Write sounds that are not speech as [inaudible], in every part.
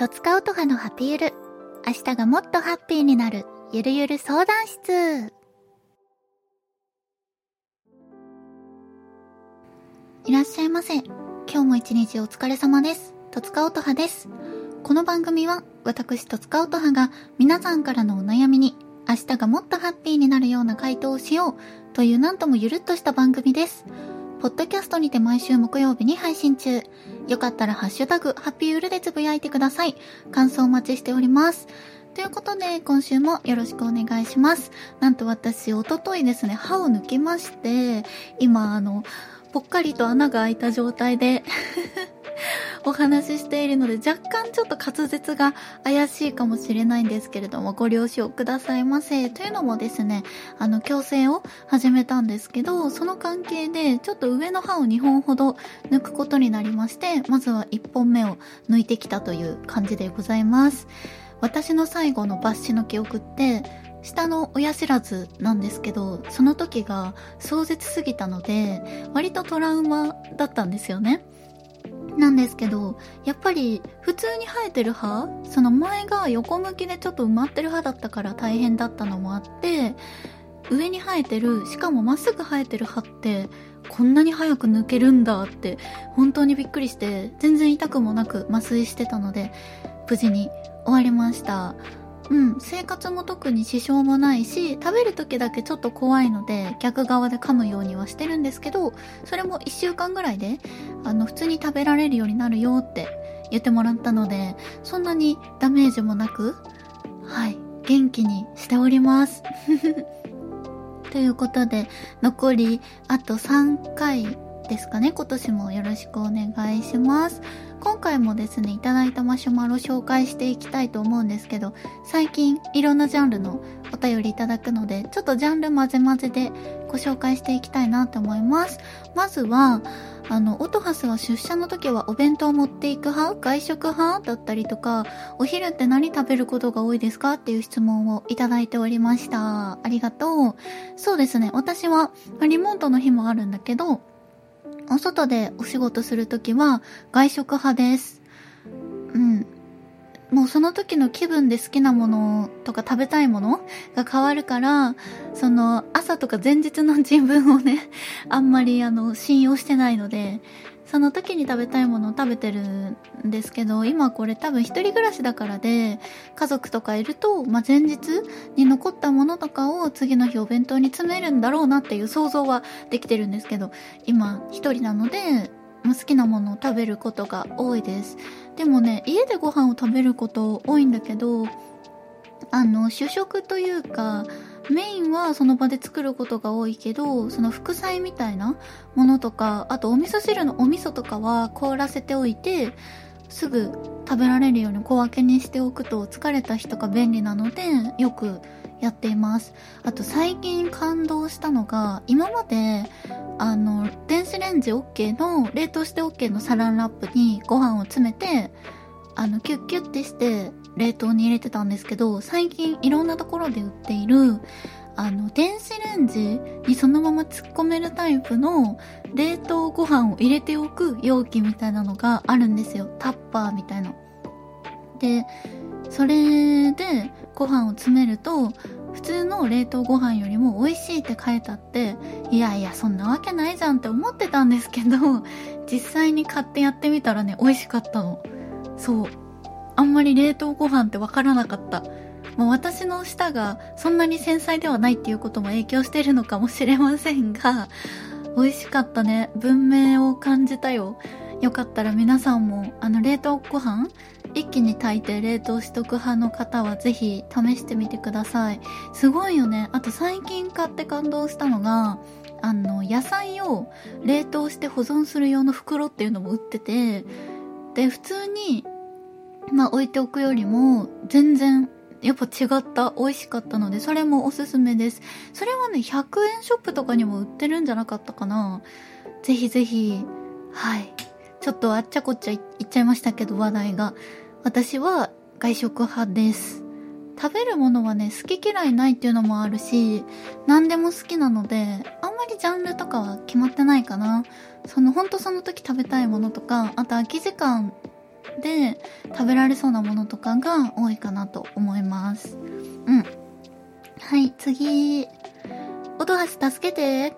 とつかうとはのハピゆる。明日がもっとハッピーになる、ゆるゆる相談室。いらっしゃいませ。今日も一日お疲れ様です。とつかおとはです。この番組は、私とつかおとはが皆さんからのお悩みに、明日がもっとハッピーになるような回答をしようというなんともゆるっとした番組です。ポッドキャストにて毎週木曜日に配信中。よかったらハッシュタグ、ハッピーウルでつぶやいてください。感想お待ちしております。ということで、今週もよろしくお願いします。なんと私、おとといですね、歯を抜きまして、今、あの、ぽっかりと穴が開いた状態で [laughs] お話ししているので、若干ちょっと滑舌が怪しいかもしれないんですけれども、ご了承くださいませ。というのもですね、あの、矯正を始めたんですけど、その関係で、ちょっと上の歯を2本ほど抜くことになりまして、まずは1本目を抜いてきたという感じでございます。私の最後の抜歯の記憶って、下の親知らずなんですけど、その時が壮絶すぎたので、割とトラウマだったんですよね。なんですけど、やっぱり普通に生えてる歯その前が横向きでちょっと埋まってる歯だったから大変だったのもあって、上に生えてる、しかもまっすぐ生えてる歯って、こんなに早く抜けるんだって、本当にびっくりして、全然痛くもなく麻酔してたので、無事に終わりました。うん、生活も特に支障もないし、食べる時だけちょっと怖いので、逆側で噛むようにはしてるんですけど、それも1週間ぐらいで、あの、普通に食べられるようになるよって言ってもらったので、そんなにダメージもなく、はい、元気にしております。[laughs] ということで、残りあと3回ですかね、今年もよろしくお願いします。今回もですね、いただいたマシュマロ紹介していきたいと思うんですけど、最近いろんなジャンルのお便りいただくので、ちょっとジャンル混ぜ混ぜでご紹介していきたいなと思います。まずは、あの、オトハスは出社の時はお弁当を持っていく派外食派だったりとか、お昼って何食べることが多いですかっていう質問をいただいておりました。ありがとう。そうですね、私は、リモートの日もあるんだけど、お外でお仕事するときは外食派です。うん。もうその時の気分で好きなものとか食べたいものが変わるから、その朝とか前日の自分をね、あんまりあの信用してないので、その時に食べたいものを食べてるんですけど、今これ多分一人暮らしだからで、家族とかいると、まあ、前日に残ったものとかを次の日お弁当に詰めるんだろうなっていう想像はできてるんですけど、今一人なので、好きなものを食べることが多いです。でもね、家でご飯を食べること多いんだけど、あの、主食というか、メインはその場で作ることが多いけど、その副菜みたいなものとか、あとお味噌汁のお味噌とかは凍らせておいて、すぐ食べられるように小分けにしておくと疲れた日とか便利なので、よくやっています。あと最近感動したのが、今まで、あの、電子レンジ OK の、冷凍して OK のサランラップにご飯を詰めて、あの、キュッキュッてして冷凍に入れてたんですけど、最近いろんなところで売っている、あの、電子レンジにそのまま突っ込めるタイプの冷凍ご飯を入れておく容器みたいなのがあるんですよ。タッパーみたいな。で、それでご飯を詰めると、普通の冷凍ご飯よりも美味しいって書いてあって、いやいや、そんなわけないじゃんって思ってたんですけど、実際に買ってやってみたらね、美味しかったの。そう。あんまり冷凍ご飯ってわからなかった。まあ、私の舌がそんなに繊細ではないっていうことも影響してるのかもしれませんが、美味しかったね。文明を感じたよ。よかったら皆さんも、あの、冷凍ご飯一気に炊いて冷凍しとく派の方はぜひ試してみてください。すごいよね。あと最近買って感動したのが、あの、野菜を冷凍して保存する用の袋っていうのも売ってて、で、普通に、まあ置いておくよりも、全然、やっぱ違った、美味しかったので、それもおすすめです。それはね、100円ショップとかにも売ってるんじゃなかったかな。ぜひぜひ、はい。ちょっとあっちゃこっちゃい言っちゃいましたけど、話題が。私は外食派です。食べるものはね、好き嫌いないっていうのもあるし、何でも好きなので、あんまりジャンルとかは決まってないかな。その、ほんとその時食べたいものとか、あと空き時間で食べられそうなものとかが多いかなと思います。うん。はい、次。音橋助けて。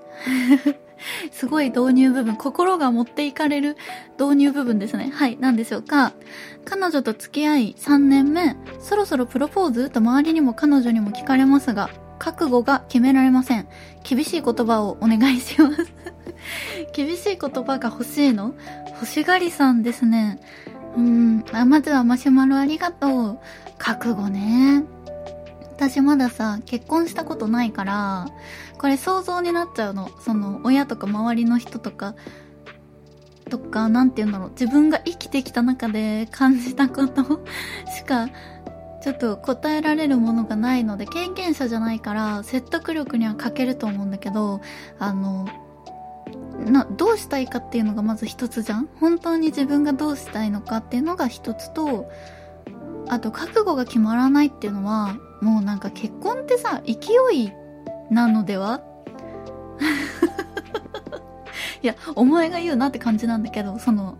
[laughs] すごい導入部分、心が持っていかれる導入部分ですね。はい、何でしょうか。彼女と付き合い3年目、そろそろプロポーズと周りにも彼女にも聞かれますが、覚悟が決められません。厳しい言葉をお願いします [laughs] 厳しい言葉が欲しいの？欲しがりさんですね。うん、あまずはマシュマロありがとう。覚悟ね。私まださ、結婚したことないから、これ想像になっちゃうの。その、親とか周りの人とか、とか、なんて言うんだろう。自分が生きてきた中で [laughs] 感じたこと [laughs] しか、ちょっと答えられるものがないので、経験者じゃないから、説得力には欠けると思うんだけど、あの、な、どうしたいかっていうのがまず一つじゃん？本当に自分がどうしたいのかっていうのが一つと、あと覚悟が決まらないっていうのは、もうなんか結婚ってさ、勢いなのでは？[laughs] いや、お前が言うなって感じなんだけど、その、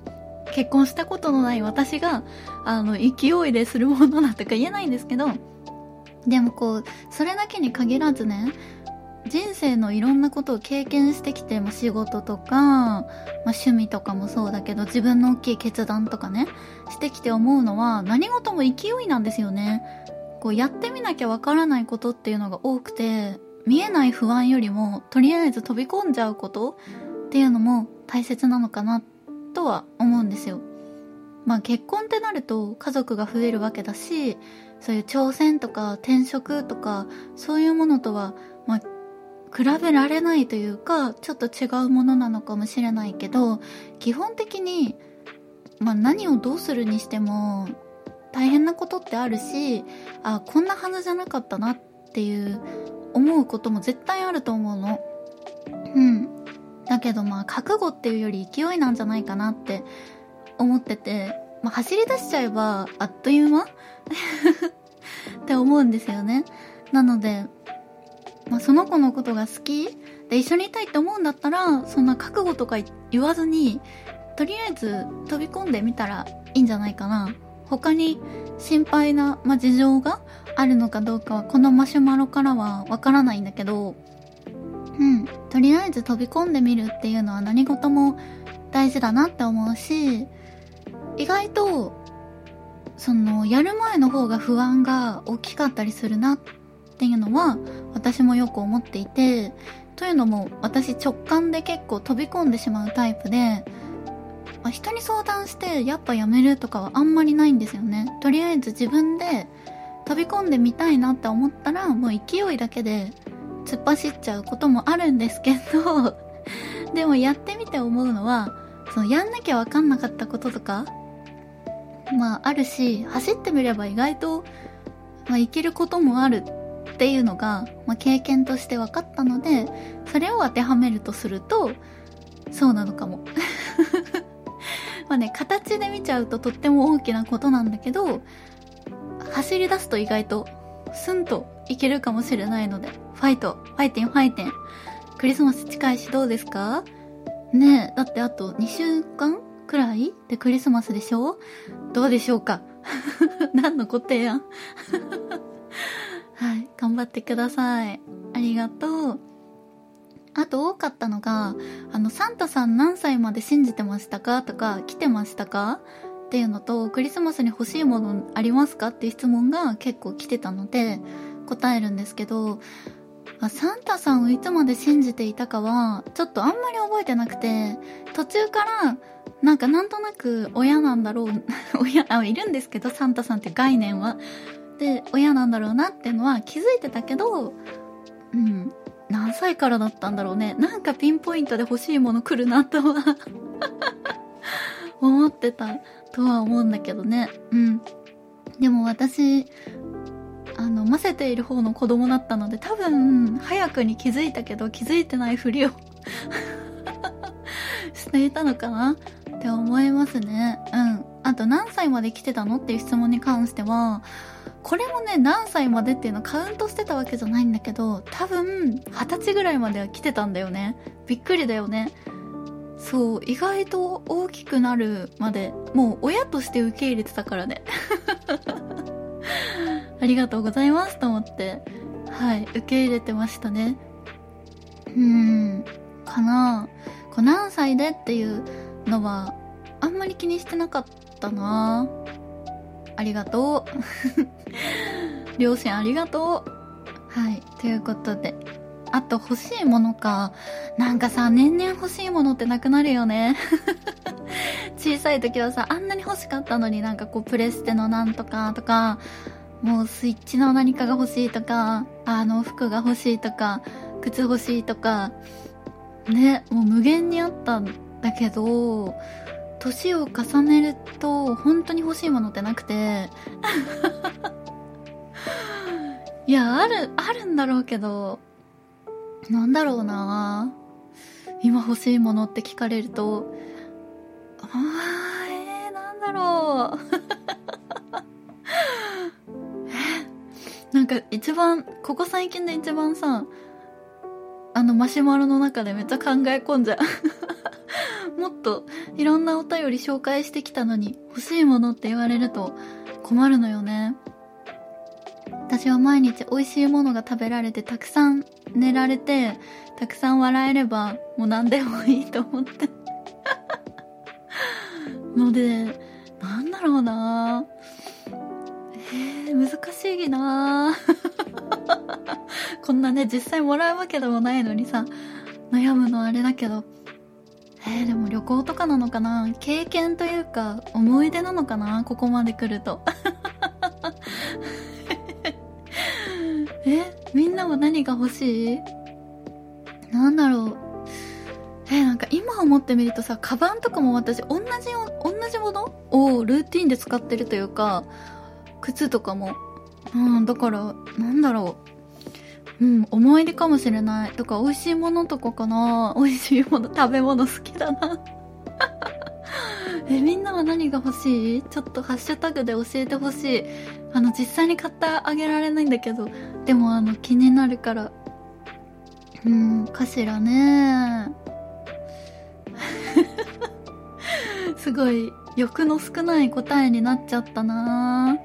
結婚したことのない私が、あの、勢いでするものだとか言えないんですけど、でもこう、それだけに限らずね、人生のいろんなことを経験してきて、ま、仕事とか、まあ、趣味とかもそうだけど、自分の大きい決断とかね、してきて思うのは、何事も勢いなんですよね。こう、やってみなきゃわからないことっていうのが多くて、見えない不安よりも、とりあえず飛び込んじゃうことっていうのも大切なのかな、とは思うんですよ。まあ結婚ってなると家族が増えるわけだし、そういう挑戦とか転職とか、そういうものとは、まあ比べられないというか、ちょっと違うものなのかもしれないけど、基本的に、まあ何をどうするにしても、大変なことってあるし、あ、こんなはずじゃなかったなっていう思うことも絶対あると思うの。うん。だけどまあ覚悟っていうより勢いなんじゃないかなって思ってて、まあ走り出しちゃえばあっという間？[laughs] って思うんですよね。なので、まあ、その子のことが好き？で一緒にいたいって思うんだったら、そんな覚悟とか言わずに、とりあえず飛び込んでみたらいいんじゃないかな。他に心配な、まあ、事情があるのかどうかはこのマシュマロからはわからないんだけど、うん。とりあえず飛び込んでみるっていうのは何事も大事だなって思うし、意外と、その、やる前の方が不安が大きかったりするなってっていうのは私もよく思っていて、というのも私直感で結構飛び込んでしまうタイプで、ま、人に相談してやっぱやめるとかはあんまりないんですよね。とりあえず自分で飛び込んでみたいなって思ったらもう勢いだけで突っ走っちゃうこともあるんですけど [laughs] でもやってみて思うのはそのやんなきゃわかんなかったこととかまああるし走ってみれば意外と、まあ、いけることもあるっていうのが、まあ、経験として分かったのでそれを当てはめるとするとそうなのかも。[laughs] まあね形で見ちゃうととっても大きなことなんだけど走り出すと意外とスンといけるかもしれないのでファイトファイテンファイテン。クリスマス近いしどうですか？ねえだってあと2週間くらいでクリスマスでしょ？どうでしょうか？[laughs] 何のご提案はい、頑張ってください。ありがとう。あと多かったのが、あの、サンタさん何歳まで信じてましたか？とか、来てましたか？っていうのと、クリスマスに欲しいものありますか？っていう質問が結構来てたので、答えるんですけど、サンタさんをいつまで信じていたかは、ちょっとあんまり覚えてなくて、途中から、なんかなんとなく親なんだろう、[laughs] 親、あ、いるんですけど、サンタさんって概念は。で親なんだろうなっていうのは気づいてたけどうん何歳からだったんだろうねなんかピンポイントで欲しいもの来るなとは [laughs] 思ってたとは思うんだけどねうんでも私あの、ませている方の子供だったので、多分、早くに気づいたけど、気づいてないふりを [laughs] していたのかなって思いますね。うん。あと、何歳まで来てたのっていう質問に関しては、これもね、何歳までっていうのカウントしてたわけじゃないんだけど、多分、二十歳ぐらいまでは来てたんだよね。びっくりだよね。そう意外と大きくなるまでもう親として受け入れてたからね [laughs] ありがとうございますと思ってはい受け入れてましたねうーんかなこう何歳でっていうのはあんまり気にしてなかったなぁありがとう [laughs] 両親ありがとうはいということであと欲しいものか。なんかさ、年々欲しいものってなくなるよね。[laughs] 小さい時はさ、あんなに欲しかったのになんかこうプレステのなんとかとか、もうスイッチの何かが欲しいとか、あの服が欲しいとか、靴欲しいとか、ね、もう無限にあったんだけど、年を重ねると本当に欲しいものってなくて [laughs] いや、ある、あるんだろうけど、なんだろうな今欲しいものって聞かれると、あー、えー、なんだろう。[laughs] えなんか一番、ここ最近で一番さ、あのマシュマロの中でめっちゃ考え込んじゃう。もっといろんなお便り紹介してきたのに欲しいものって言われると困るのよね。私は毎日美味しいものが食べられてたくさん寝られてたくさん笑えればもう何でもいいと思って。[laughs] のでなんだろうな。えー、難しいな。[laughs] こんなね実際もらうわけでもないのにさ悩むのあれだけど。えー、でも旅行とかなのかな？経験というか思い出なのかな？ここまで来ると。[laughs] えみんなは何が欲しい？なんだろう。えなんか今思ってみるとさカバンとかも私同じ同じもの？をルーティンで使ってるというか靴とかも。うんだからなんだろう。うん思い出かもしれない。とか美味しいものとかかな。[laughs] 美味しいもの食べ物好きだな。[laughs] えみんなは何が欲しい？ちょっとハッシュタグで教えてほしい。あの実際に買ってあげられないんだけど。でもあの気になるから。うんかしらね。[laughs] すごい欲の少ない答えになっちゃったな。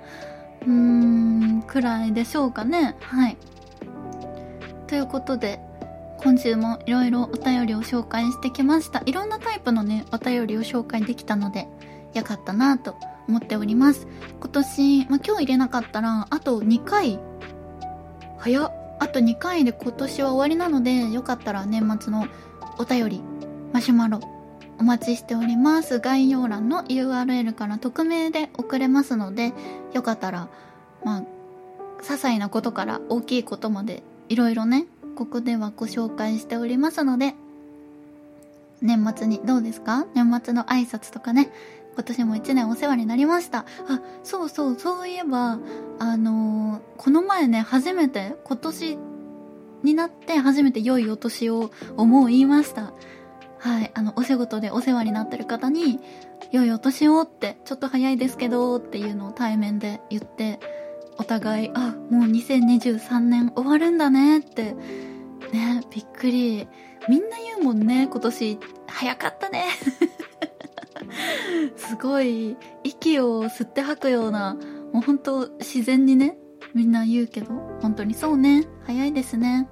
うーんくらいでしょうかね。はい。ということで今週もいろいろお便りを紹介してきました。いろんなタイプのねお便りを紹介できたのでよかったなと思っております。今年、まあ、今日入れなかったらあと2回。早っ。あと2回で今年は終わりなのでよかったら年末のお便りマシュマロお待ちしております。概要欄の URL から匿名で送れますのでよかったらまあ些細なことから大きいことまでいろいろねここではご紹介しておりますので年末にどうですか？年末の挨拶とかね今年も一年お世話になりました。あ、そうそう、そういえば、あのー、この前ね、初めて、今年になって初めて良いお年を思う言いました。はい、あの、お仕事でお世話になってる方に、良いお年をって、ちょっと早いですけど、っていうのを対面で言って、お互い、あ、もう2023年終わるんだねって、ね、びっくり。みんな言うもんね、今年、早かったね。[laughs] すごい、息を吸って吐くような、もう本当自然にね、みんな言うけど、本当にそうね、早いですね。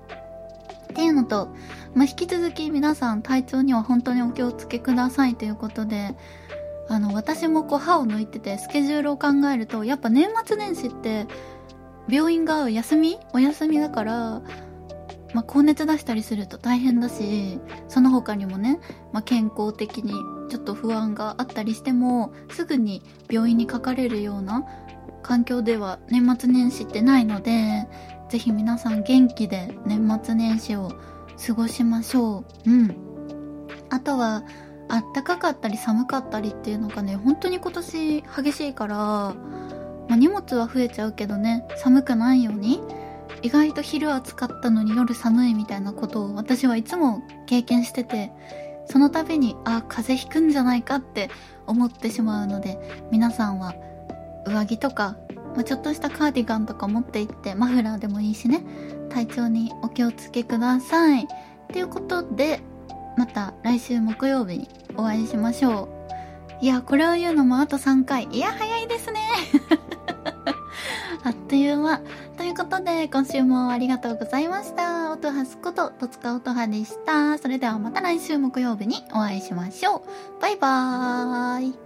っていうのと、まあ、引き続き皆さん体調には本当にお気をつけくださいということで、あの、私もこう歯を抜いててスケジュールを考えると、やっぱ年末年始って病院が休み？お休みだから、まあ、高熱出したりすると大変だし、その他にもね、まあ、健康的にちょっと不安があったりしても、すぐに病院にかかれるような環境では年末年始ってないので、ぜひ皆さん元気で年末年始を過ごしましょう。うん。あとは、あったかかったり寒かったりっていうのがね、本当に今年激しいから、まあ、荷物は増えちゃうけどね、寒くないように、意外と昼暑かったのに夜寒いみたいなことを私はいつも経験してて、その度に、あ、風邪ひくんじゃないかって思ってしまうので、皆さんは上着とか、まあ、ちょっとしたカーディガンとか持って行って、マフラーでもいいしね、体調にお気をつけください。ということで、また来週木曜日にお会いしましょう。いや、これを言うのもあと3回。いや、早いですね。[laughs] あっという間。ということで、今週もありがとうございました。音はすこと、戸塚音葉でした。それではまた来週木曜日にお会いしましょう。バイバーイ。